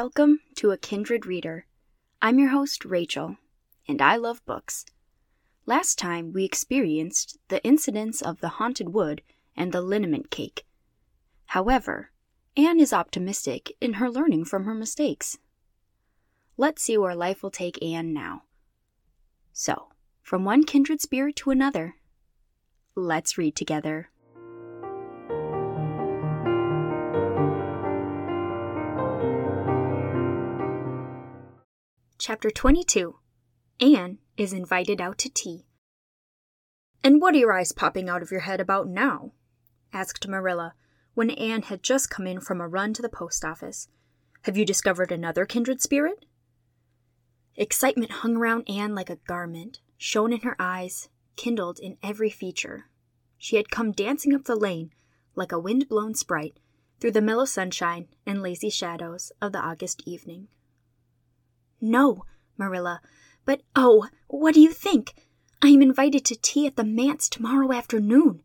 Welcome to A Kindred Reader. I'm your host, Rachel, and I love books. Last time we experienced the incidents of the haunted wood and the liniment cake. However, Anne is optimistic in her learning from her mistakes. Let's see where life will take Anne now. So, from one kindred spirit to another, let's read together. Chapter 22 Anne is invited out to tea. And what are your eyes popping out of your head about now? asked Marilla when Anne had just come in from a run to the post office. Have you discovered another kindred spirit? Excitement hung around Anne like a garment, shone in her eyes, kindled in every feature. She had come dancing up the lane like a wind blown sprite through the mellow sunshine and lazy shadows of the August evening. No, Marilla, but oh, what do you think? I am invited to tea at the manse tomorrow afternoon.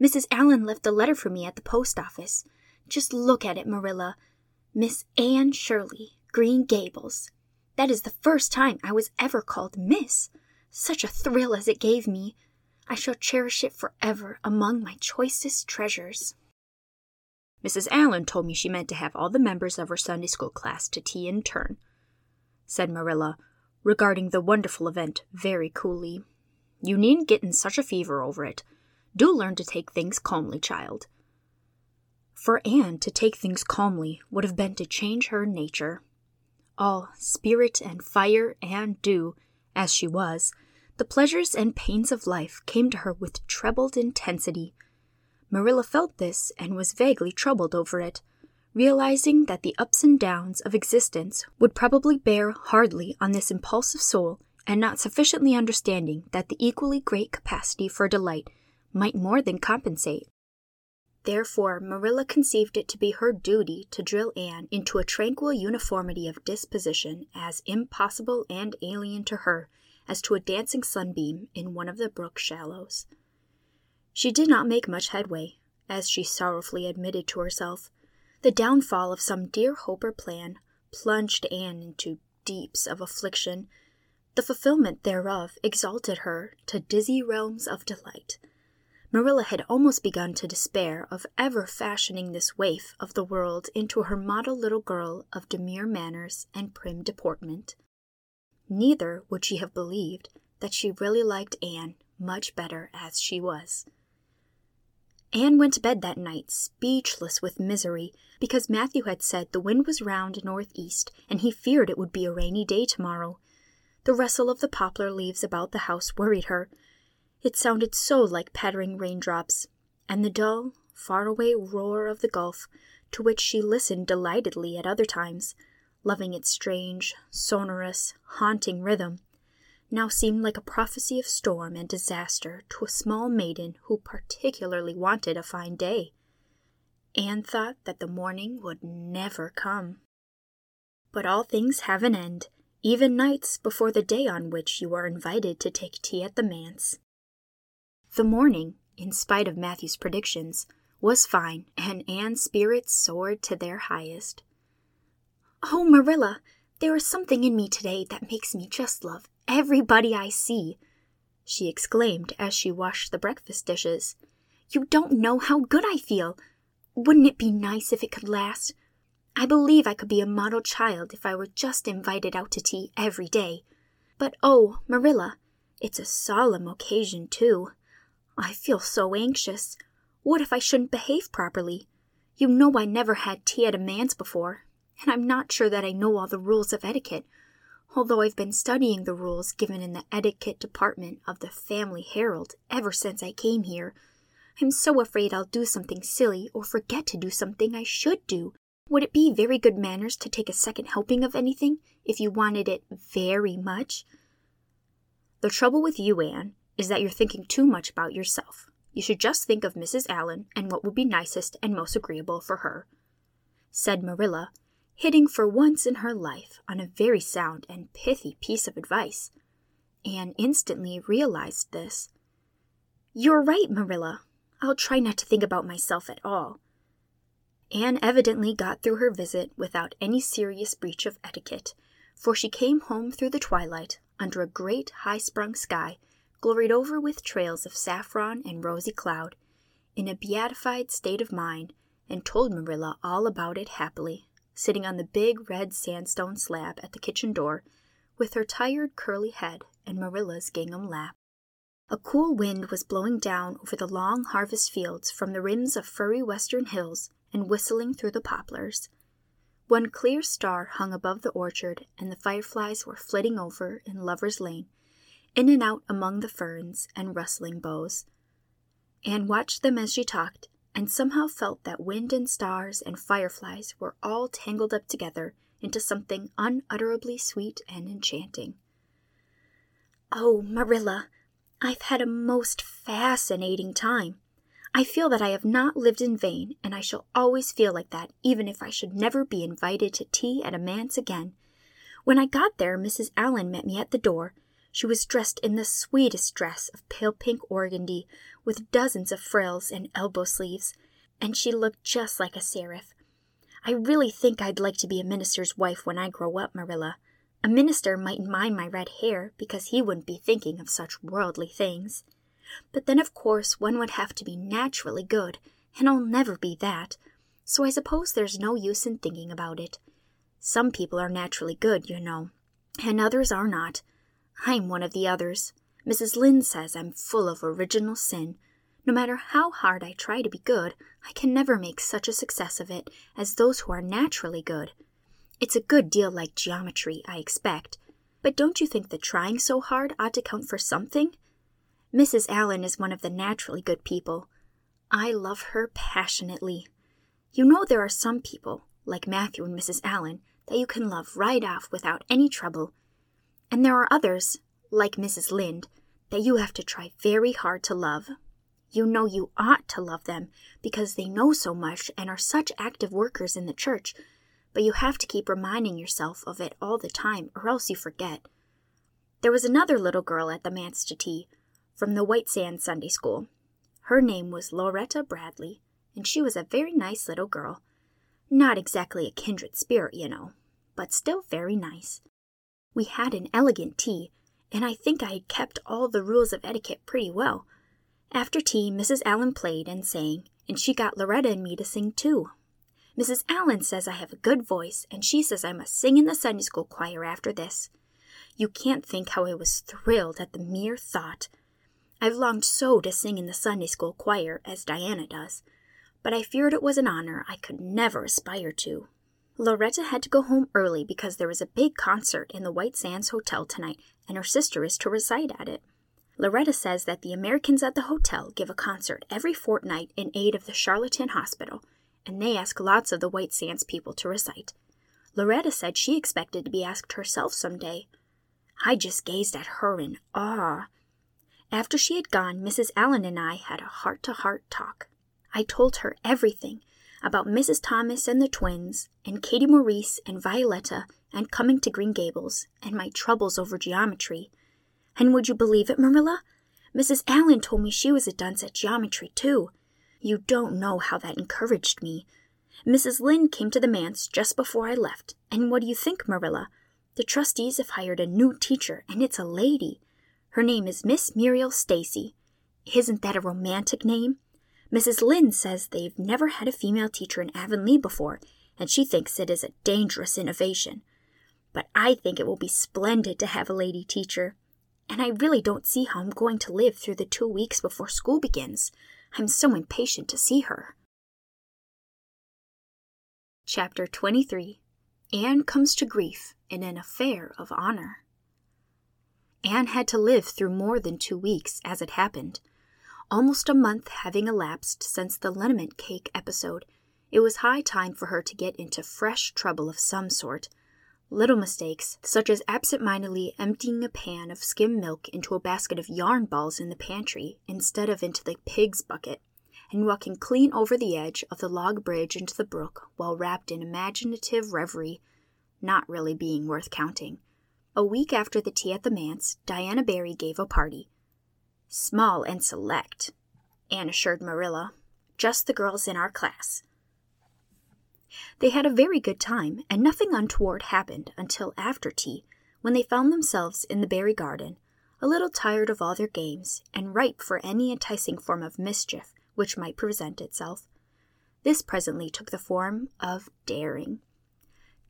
Mrs. Allan left a letter for me at the post office. Just look at it, Marilla. Miss Anne Shirley, Green Gables. That is the first time I was ever called Miss. Such a thrill as it gave me. I shall cherish it forever among my choicest treasures. Mrs. Allan told me she meant to have all the members of her Sunday school class to tea in turn, said Marilla, regarding the wonderful event very coolly. You needn't get in such a fever over it. Do learn to take things calmly, child. For Anne to take things calmly would have been to change her nature. All spirit and fire and dew, as she was, the pleasures and pains of life came to her with trebled intensity. Marilla felt this and was vaguely troubled over it, realizing that the ups and downs of existence would probably bear hardly on this impulsive soul, and not sufficiently understanding that the equally great capacity for delight might more than compensate. Therefore, Marilla conceived it to be her duty to drill Anne into a tranquil uniformity of disposition as impossible and alien to her as to a dancing sunbeam in one of the brook shallows. She did not make much headway, as she sorrowfully admitted to herself. The downfall of some dear hope or plan plunged Anne into deeps of affliction. The fulfillment thereof exalted her to dizzy realms of delight. Marilla had almost begun to despair of ever fashioning this waif of the world into her model little girl of demure manners and prim deportment. Neither would she have believed that she really liked Anne much better as she was. Anne went to bed that night speechless with misery because Matthew had said the wind was round northeast and he feared it would be a rainy day tomorrow. The rustle of the poplar leaves about the house worried her, it sounded so like pattering raindrops, and the dull, faraway roar of the Gulf, to which she listened delightedly at other times, loving its strange, sonorous, haunting rhythm, now seemed like a prophecy of storm and disaster to a small maiden who particularly wanted a fine day. Anne thought that the morning would never come. But all things have an end, even nights before the day on which you are invited to take tea at the manse. The morning, in spite of Matthew's predictions, was fine, and Anne's spirits soared to their highest. Oh, Marilla, there is something in me today that makes me just love everybody I see, she exclaimed as she washed the breakfast dishes. You don't know how good I feel. Wouldn't it be nice if it could last? I believe I could be a model child if I were just invited out to tea every day. But oh, Marilla, it's a solemn occasion, too. I feel so anxious. What if I shouldn't behave properly? You know I never had tea at a manse before, and I'm not sure that I know all the rules of etiquette, although I've been studying the rules given in the etiquette department of the Family Herald ever since I came here. I'm so afraid I'll do something silly or forget to do something I should do. Would it be very good manners to take a second helping of anything if you wanted it very much? The trouble with you, Anne, is that you're thinking too much about yourself. You should just think of Mrs. Allan and what would be nicest and most agreeable for her, said Marilla, hitting for once in her life on a very sound and pithy piece of advice. Anne instantly realized this. You're right, Marilla. I'll try not to think about myself at all. Anne evidently got through her visit without any serious breach of etiquette, for she came home through the twilight under a great high sprung sky, gloried over with trails of saffron and rosy cloud, in a beatified state of mind, and told Marilla all about it happily, sitting on the big red sandstone slab at the kitchen door, with her tired curly head in Marilla's gingham lap. A cool wind was blowing down over the long harvest fields from the rims of firry western hills and whistling through the poplars. One clear star hung above the orchard, and the fireflies were flitting over in Lover's Lane, in and out among the ferns and rustling boughs. Anne watched them as she talked, and somehow felt that wind and stars and fireflies were all tangled up together into something unutterably sweet and enchanting. Oh, Marilla, I've had a most fascinating time. I feel that I have not lived in vain, and I shall always feel like that, even if I should never be invited to tea at a manse again. When I got there, Mrs. Allan met me at the door. She was dressed in the sweetest dress of pale pink organdy, with dozens of frills and elbow sleeves, and she looked just like a seraph. I really think I'd like to be a minister's wife when I grow up, Marilla. A minister mightn't mind my red hair because he wouldn't be thinking of such worldly things. But then, of course, one would have to be naturally good, and I'll never be that, so I suppose there's no use in thinking about it. Some people are naturally good, you know, and others are not. I'm one of the others. Mrs. Lynde says I'm full of original sin. No matter how hard I try to be good, I can never make such a success of it as those who are naturally good. It's a good deal like geometry, I expect. But don't you think that trying so hard ought to count for something? Mrs. Allan is one of the naturally good people. I love her passionately. You know there are some people, like Matthew and Mrs. Allan, that you can love right off without any trouble. And there are others, like Mrs. Lynde, that you have to try very hard to love. You know you ought to love them because they know so much and are such active workers in the church, but you have to keep reminding yourself of it all the time or else you forget. There was another little girl at the manse to tea from the White Sands Sunday School. Her name was Lauretta Bradley, and she was a very nice little girl. Not exactly a kindred spirit, you know, but still very nice. We had an elegant tea, and I think I had kept all the rules of etiquette pretty well. After tea, Mrs. Allan played and sang, and she got Lauretta and me to sing too. Mrs. Allan says I have a good voice, and she says I must sing in the Sunday school choir after this. You can't think how I was thrilled at the mere thought. I've longed so to sing in the Sunday school choir, as Diana does, but I feared it was an honor I could never aspire to. Lauretta had to go home early because there was a big concert in the White Sands Hotel tonight, and her sister is to recite at it. Lauretta says that the Americans at the hotel give a concert every fortnight in aid of the Charlottetown Hospital, and they ask lots of the White Sands people to recite. Lauretta said she expected to be asked herself some day. I just gazed at her in awe. After she had gone, Mrs. Allan and I had a heart to heart talk. I told her everything about Mrs. Thomas and the twins, and Katie Maurice and Violetta, and coming to Green Gables, and my troubles over geometry. And would you believe it, Marilla? Mrs. Allan told me she was a dunce at geometry, too. You don't know how that encouraged me. Mrs. Lynde came to the manse just before I left, and what do you think, Marilla? The trustees have hired a new teacher, and it's a lady. Her name is Miss Muriel Stacy. Isn't that a romantic name? Mrs. Lynde says they've never had a female teacher in Avonlea before, and she thinks it is a dangerous innovation. But I think it will be splendid to have a lady teacher. And I really don't see how I'm going to live through the two weeks before school begins. I'm so impatient to see her. Chapter 23 Anne Comes to Grief in an Affair of Honor. Anne had to live through more than two weeks, as it happened. Almost a month having elapsed since the liniment cake episode, it was high time for her to get into fresh trouble of some sort. Little mistakes, such as absent mindedly emptying a pan of skim milk into a basket of yarn balls in the pantry instead of into the pig's bucket, and walking clean over the edge of the log bridge into the brook while wrapped in imaginative reverie, not really being worth counting. A week after the tea at the manse, Diana Barry gave a party. Small and select, Anne assured Marilla. Just the girls in our class. They had a very good time, and nothing untoward happened until after tea, when they found themselves in the Barry garden, a little tired of all their games, and ripe for any enticing form of mischief which might present itself. This presently took the form of daring.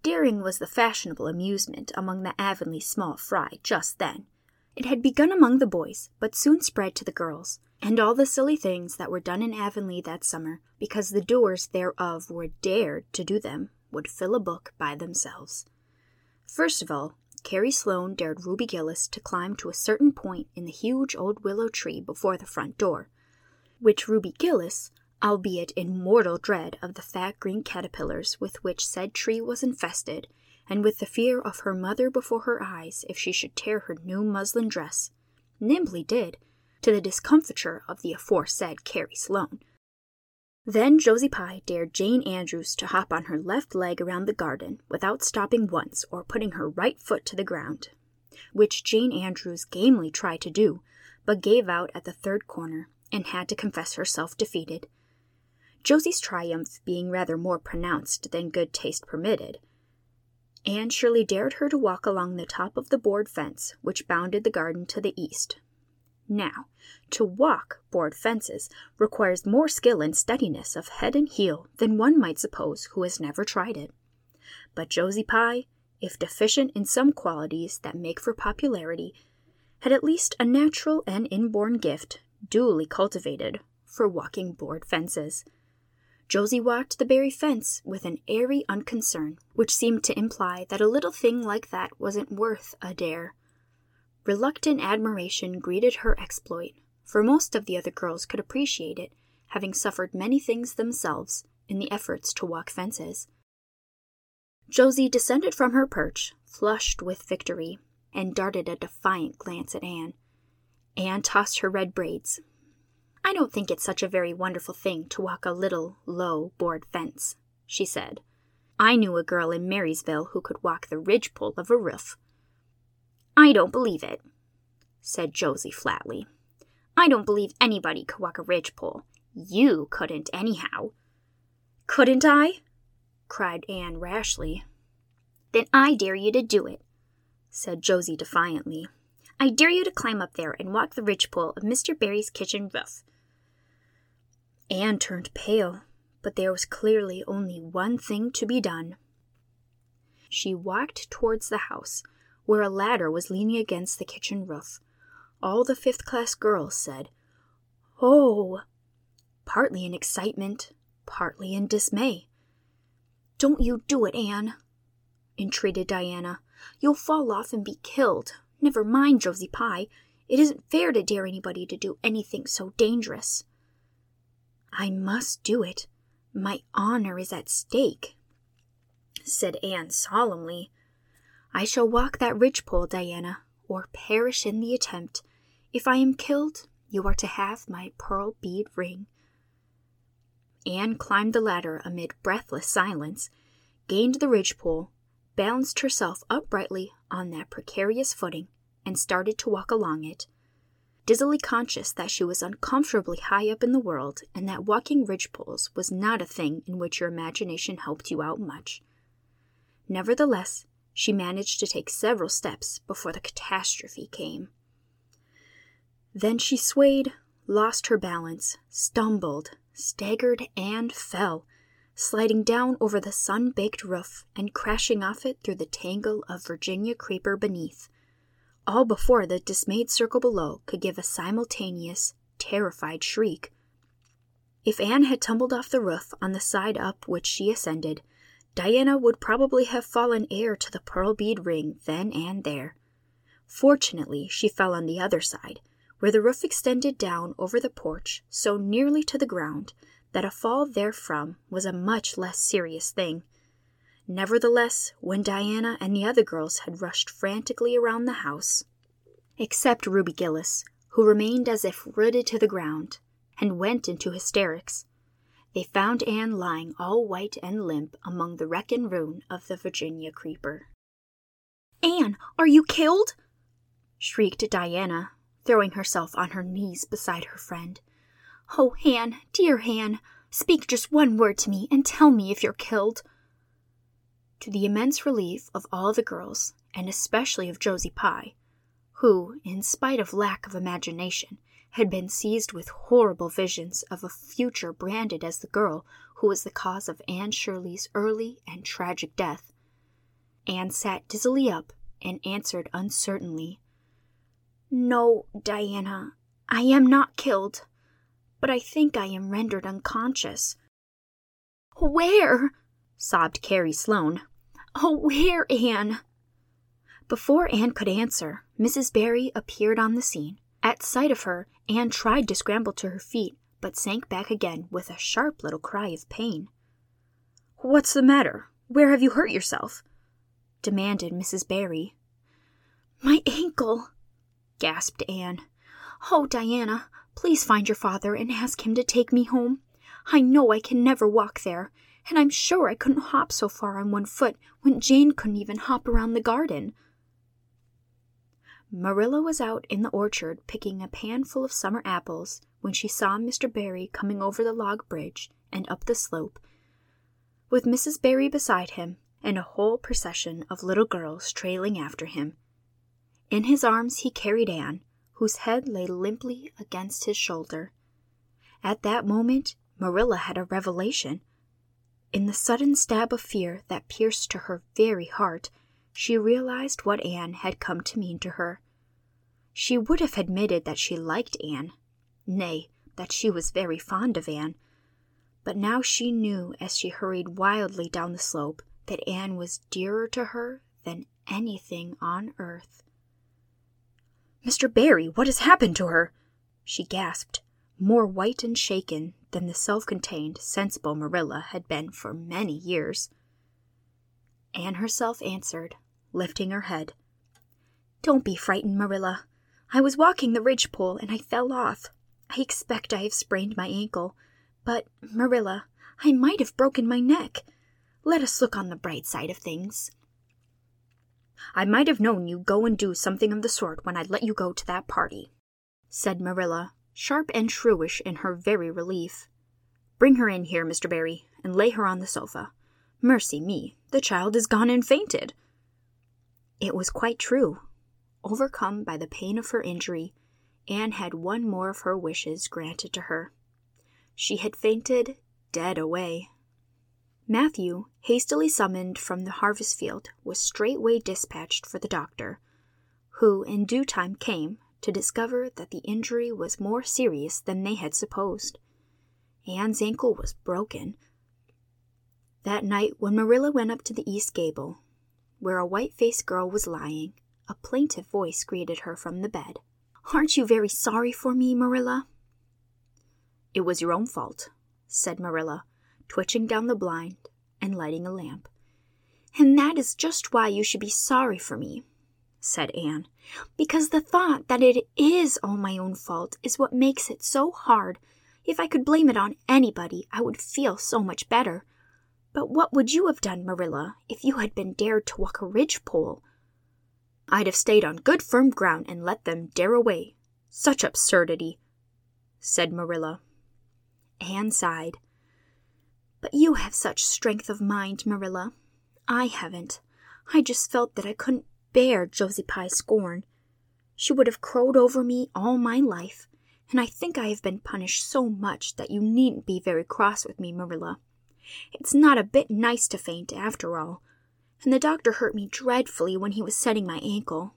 Daring was the fashionable amusement among the Avonlea small fry just then. It had begun among the boys, but soon spread to the girls, and all the silly things that were done in Avonlea that summer, because the doers thereof were dared to do them, would fill a book by themselves. First of all, Carrie Sloane dared Ruby Gillis to climb to a certain point in the huge old willow tree before the front door, which Ruby Gillis, albeit in mortal dread of the fat green caterpillars with which said tree was infested, and with the fear of her mother before her eyes if she should tear her new muslin dress, nimbly did, to the discomfiture of the aforesaid Carrie Sloane. Then Josie Pye dared Jane Andrews to hop on her left leg around the garden without stopping once or putting her right foot to the ground, which Jane Andrews gamely tried to do, but gave out at the third corner and had to confess herself defeated. Josie's triumph being rather more pronounced than good taste permitted, Anne Shirley dared her to walk along the top of the board fence which bounded the garden to the east. Now, to walk board fences requires more skill and steadiness of head and heel than one might suppose who has never tried it. But Josie Pye, if deficient in some qualities that make for popularity, had at least a natural and inborn gift, duly cultivated, for walking board fences. Josie walked the Barry fence with an airy unconcern, which seemed to imply that a little thing like that wasn't worth a dare. Reluctant admiration greeted her exploit, for most of the other girls could appreciate it, having suffered many things themselves in the efforts to walk fences. Josie descended from her perch, flushed with victory, and darted a defiant glance at Anne. Anne tossed her red braids, I don't think it's such a very wonderful thing to walk a little, low board fence, she said. I knew a girl in Marysville who could walk the ridgepole of a roof. I don't believe it, said Josie flatly. I don't believe anybody could walk a ridgepole. You couldn't, anyhow. Couldn't I? cried Anne rashly. Then I dare you to do it, said Josie defiantly. I dare you to climb up there and walk the ridgepole of Mr. Barry's kitchen roof. Anne turned pale, but there was clearly only one thing to be done. She walked towards the house, where a ladder was leaning against the kitchen roof. All the fifth class girls said, Oh! partly in excitement, partly in dismay. Don't you do it, Anne, entreated Diana. You'll fall off and be killed. Never mind, Josie Pye. It isn't fair to dare anybody to do anything so dangerous. I must do it. My honor is at stake, said Anne solemnly. I shall walk that ridgepole, Diana, or perish in the attempt. If I am killed, you are to have my pearl bead ring. Anne climbed the ladder amid breathless silence, gained the ridgepole, balanced herself uprightly on that precarious footing, and started to walk along it dizzily conscious that she was uncomfortably high up in the world and that walking ridgepoles was not a thing in which your imagination helped you out much. Nevertheless, she managed to take several steps before the catastrophe came. Then she swayed, lost her balance, stumbled, staggered, and fell, sliding down over the sun baked roof and crashing off it through the tangle of Virginia creeper beneath all before the dismayed circle below could give a simultaneous, terrified shriek. If Anne had tumbled off the roof on the side up which she ascended, Diana would probably have fallen heir to the pearl bead ring then and there. Fortunately, she fell on the other side, where the roof extended down over the porch so nearly to the ground that a fall therefrom was a much less serious thing. Nevertheless, when Diana and the other girls had rushed frantically around the house, except Ruby Gillis, who remained as if rooted to the ground, and went into hysterics, they found Anne lying all white and limp among the wreck and ruin of the Virginia creeper. Anne, are you killed? shrieked Diana, throwing herself on her knees beside her friend. Oh, Anne, dear Anne, speak just one word to me and tell me if you're killed. To the immense relief of all the girls, and especially of Josie Pye, who, in spite of lack of imagination, had been seized with horrible visions of a future branded as the girl who was the cause of Anne Shirley's early and tragic death. Anne sat dizzily up and answered uncertainly, No, Diana, I am not killed, but I think I am rendered unconscious. Where? sobbed Carrie Sloane. Oh, where, Anne? Before Anne could answer, Mrs. Barry appeared on the scene. At sight of her, Anne tried to scramble to her feet, but sank back again with a sharp little cry of pain. What's the matter? Where have you hurt yourself? demanded Mrs. Barry. My ankle, gasped Anne. Oh, Diana, please find your father and ask him to take me home. I know I can never walk there, and I'm sure I couldn't hop so far on one foot when Jane couldn't even hop around the garden. Marilla was out in the orchard picking a panful of summer apples when she saw Mr. Barry coming over the log bridge and up the slope, with Mrs. Barry beside him and a whole procession of little girls trailing after him. In his arms he carried Anne, whose head lay limply against his shoulder. At that moment, Marilla had a revelation. In the sudden stab of fear that pierced to her very heart, she realized what Anne had come to mean to her. She would have admitted that she liked Anne, nay, that she was very fond of Anne. But now she knew as she hurried wildly down the slope that Anne was dearer to her than anything on earth. Mr. Barry, what has happened to her? she gasped, more white and shaken than the self contained, sensible Marilla had been for many years. Anne herself answered, lifting her head. Don't be frightened, Marilla. I was walking the ridgepole and I fell off. I expect I have sprained my ankle. But, Marilla, I might have broken my neck. Let us look on the bright side of things. I might have known you'd go and do something of the sort when I let you go to that party, said Marilla, sharp and shrewish in her very relief. Bring her in here, Mr. Barry, and lay her on the sofa. Mercy me, the child is gone and fainted. It was quite true. Overcome by the pain of her injury, Anne had one more of her wishes granted to her. She had fainted dead away. Matthew, hastily summoned from the harvest field, was straightway dispatched for the doctor, who in due time came to discover that the injury was more serious than they had supposed. Anne's ankle was broken. That night, when Marilla went up to the east gable, where a white faced girl was lying, a plaintive voice greeted her from the bed. Aren't you very sorry for me, Marilla? It was your own fault, said Marilla, twitching down the blind and lighting a lamp. And that is just why you should be sorry for me, said Anne, because the thought that it is all my own fault is what makes it so hard. If I could blame it on anybody, I would feel so much better. But what would you have done, Marilla, if you had been dared to walk a ridgepole? I'd have stayed on good firm ground and let them dare away. Such absurdity, said Marilla. Anne sighed. But you have such strength of mind, Marilla. I haven't. I just felt that I couldn't bear Josie Pye's scorn. She would have crowed over me all my life, and I think I have been punished so much that you needn't be very cross with me, Marilla. It's not a bit nice to faint, after all, and the doctor hurt me dreadfully when he was setting my ankle.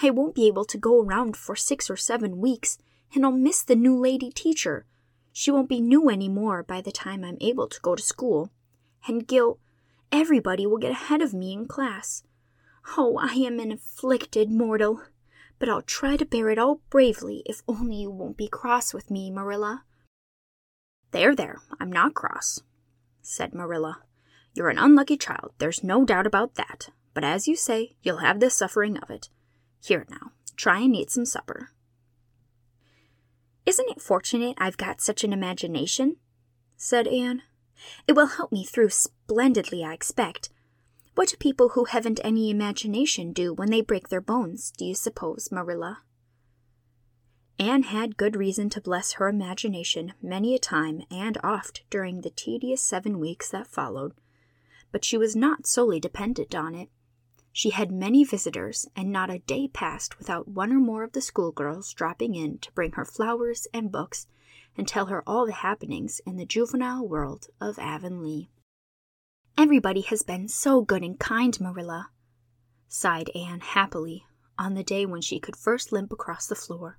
I won't be able to go around for six or seven weeks, and I'll miss the new lady teacher. She won't be new any more by the time I'm able to go to school. And Gil, everybody will get ahead of me in class. Oh, I am an afflicted mortal. But I'll try to bear it all bravely if only you won't be cross with me, Marilla. There, there, I'm not cross, said Marilla. You're an unlucky child, there's no doubt about that. But as you say, you'll have the suffering of it. Here now, try and eat some supper. Isn't it fortunate I've got such an imagination? said Anne. It will help me through splendidly, I expect. What do people who haven't any imagination do when they break their bones, do you suppose, Marilla? Anne had good reason to bless her imagination many a time and oft during the tedious seven weeks that followed. but she was not solely dependent on it. She had many visitors, and not a day passed without one or more of the schoolgirls dropping in to bring her flowers and books and tell her all the happenings in the juvenile world of Avonlea. Everybody has been so good and kind, Marilla, sighed Anne happily on the day when she could first limp across the floor.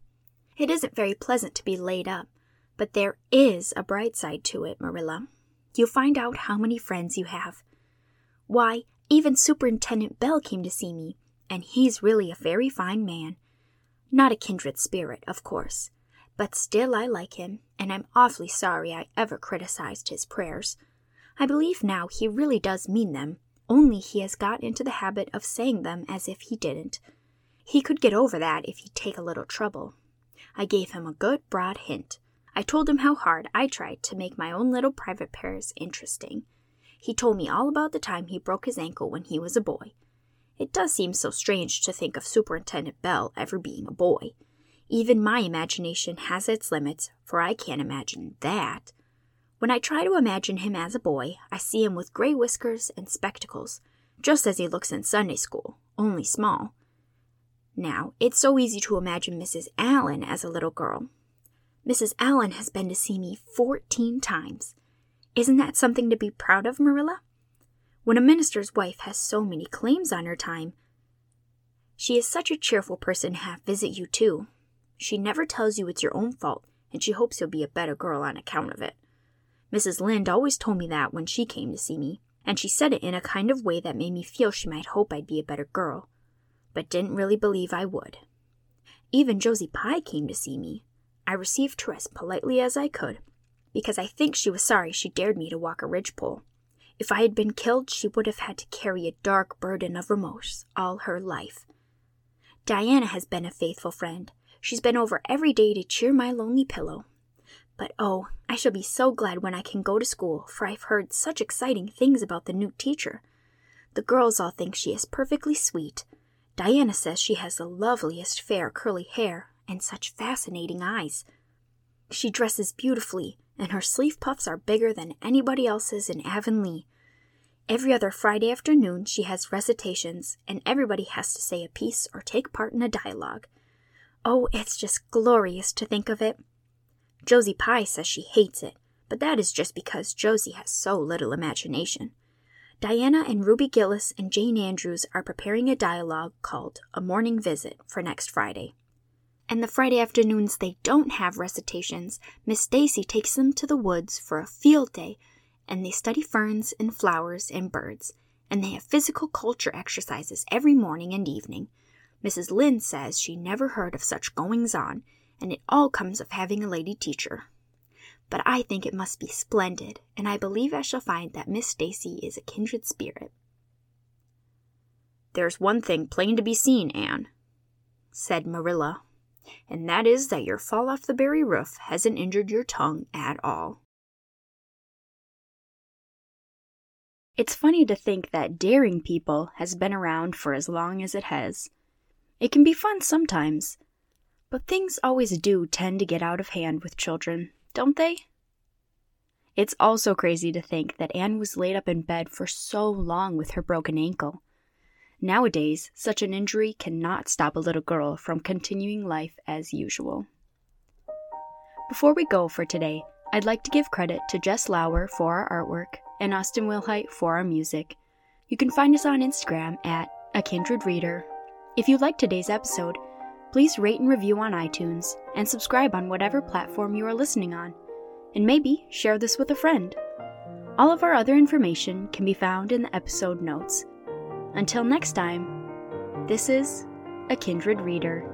It isn't very pleasant to be laid up, but there is a bright side to it, Marilla. You find out how many friends you have. Why, even Superintendent Bell came to see me, and he's really a very fine man. Not a kindred spirit, of course, but still I like him, and I'm awfully sorry I ever criticized his prayers. I believe now he really does mean them, only he has got into the habit of saying them as if he didn't. He could get over that if he'd take a little trouble. I gave him a good broad hint. I told him how hard I tried to make my own little private prayers interesting. He told me all about the time he broke his ankle when he was a boy. It does seem so strange to think of Superintendent Bell ever being a boy. Even my imagination has its limits, for I can't imagine that. When I try to imagine him as a boy, I see him with gray whiskers and spectacles, just as he looks in Sunday school, only small. Now, it's so easy to imagine Mrs. Allan as a little girl. Mrs. Allan has been to see me fourteen times. Isn't that something to be proud of, Marilla? When a minister's wife has so many claims on her time, she is such a cheerful person to have visit you, too. She never tells you it's your own fault, and she hopes you'll be a better girl on account of it. Mrs. Lynde always told me that when she came to see me, and she said it in a kind of way that made me feel she might hope I'd be a better girl, but didn't really believe I would. Even Josie Pye came to see me. I received her as politely as I could, because I think she was sorry she dared me to walk a ridgepole. If I had been killed, she would have had to carry a dark burden of remorse all her life. Diana has been a faithful friend. She's been over every day to cheer my lonely pillow. But oh, I shall be so glad when I can go to school, for I've heard such exciting things about the new teacher. The girls all think she is perfectly sweet. Diana says she has the loveliest fair curly hair and such fascinating eyes. She dresses beautifully, and her sleeve puffs are bigger than anybody else's in Avonlea. Every other Friday afternoon she has recitations, and everybody has to say a piece or take part in a dialogue. Oh, it's just glorious to think of it. Josie Pye says she hates it, but that is just because Josie has so little imagination. Diana and Ruby Gillis and Jane Andrews are preparing a dialogue called A Morning Visit for next Friday. And the Friday afternoons they don't have recitations, Miss Stacy takes them to the woods for a field day, and they study ferns and flowers and birds, and they have physical culture exercises every morning and evening. Mrs. Lynde says she never heard of such goings on, and it all comes of having a lady teacher. But I think it must be splendid, and I believe I shall find that Miss Stacy is a kindred spirit. There's one thing plain to be seen, Anne, said Marilla and that is that your fall off the Barry roof hasn't injured your tongue at all. It's funny to think that daring people has been around for as long as it has. It can be fun sometimes, but things always do tend to get out of hand with children, don't they? It's also crazy to think that Anne was laid up in bed for so long with her broken ankle. Nowadays, such an injury cannot stop a little girl from continuing life as usual. Before we go for today, I'd like to give credit to Jess Lauer for our artwork and Austin Willhite for our music. You can find us on Instagram at A Kindred Reader. If you liked today's episode, please rate and review on iTunes and subscribe on whatever platform you are listening on. And maybe share this with a friend. All of our other information can be found in the episode notes. Until next time, this is A Kindred Reader.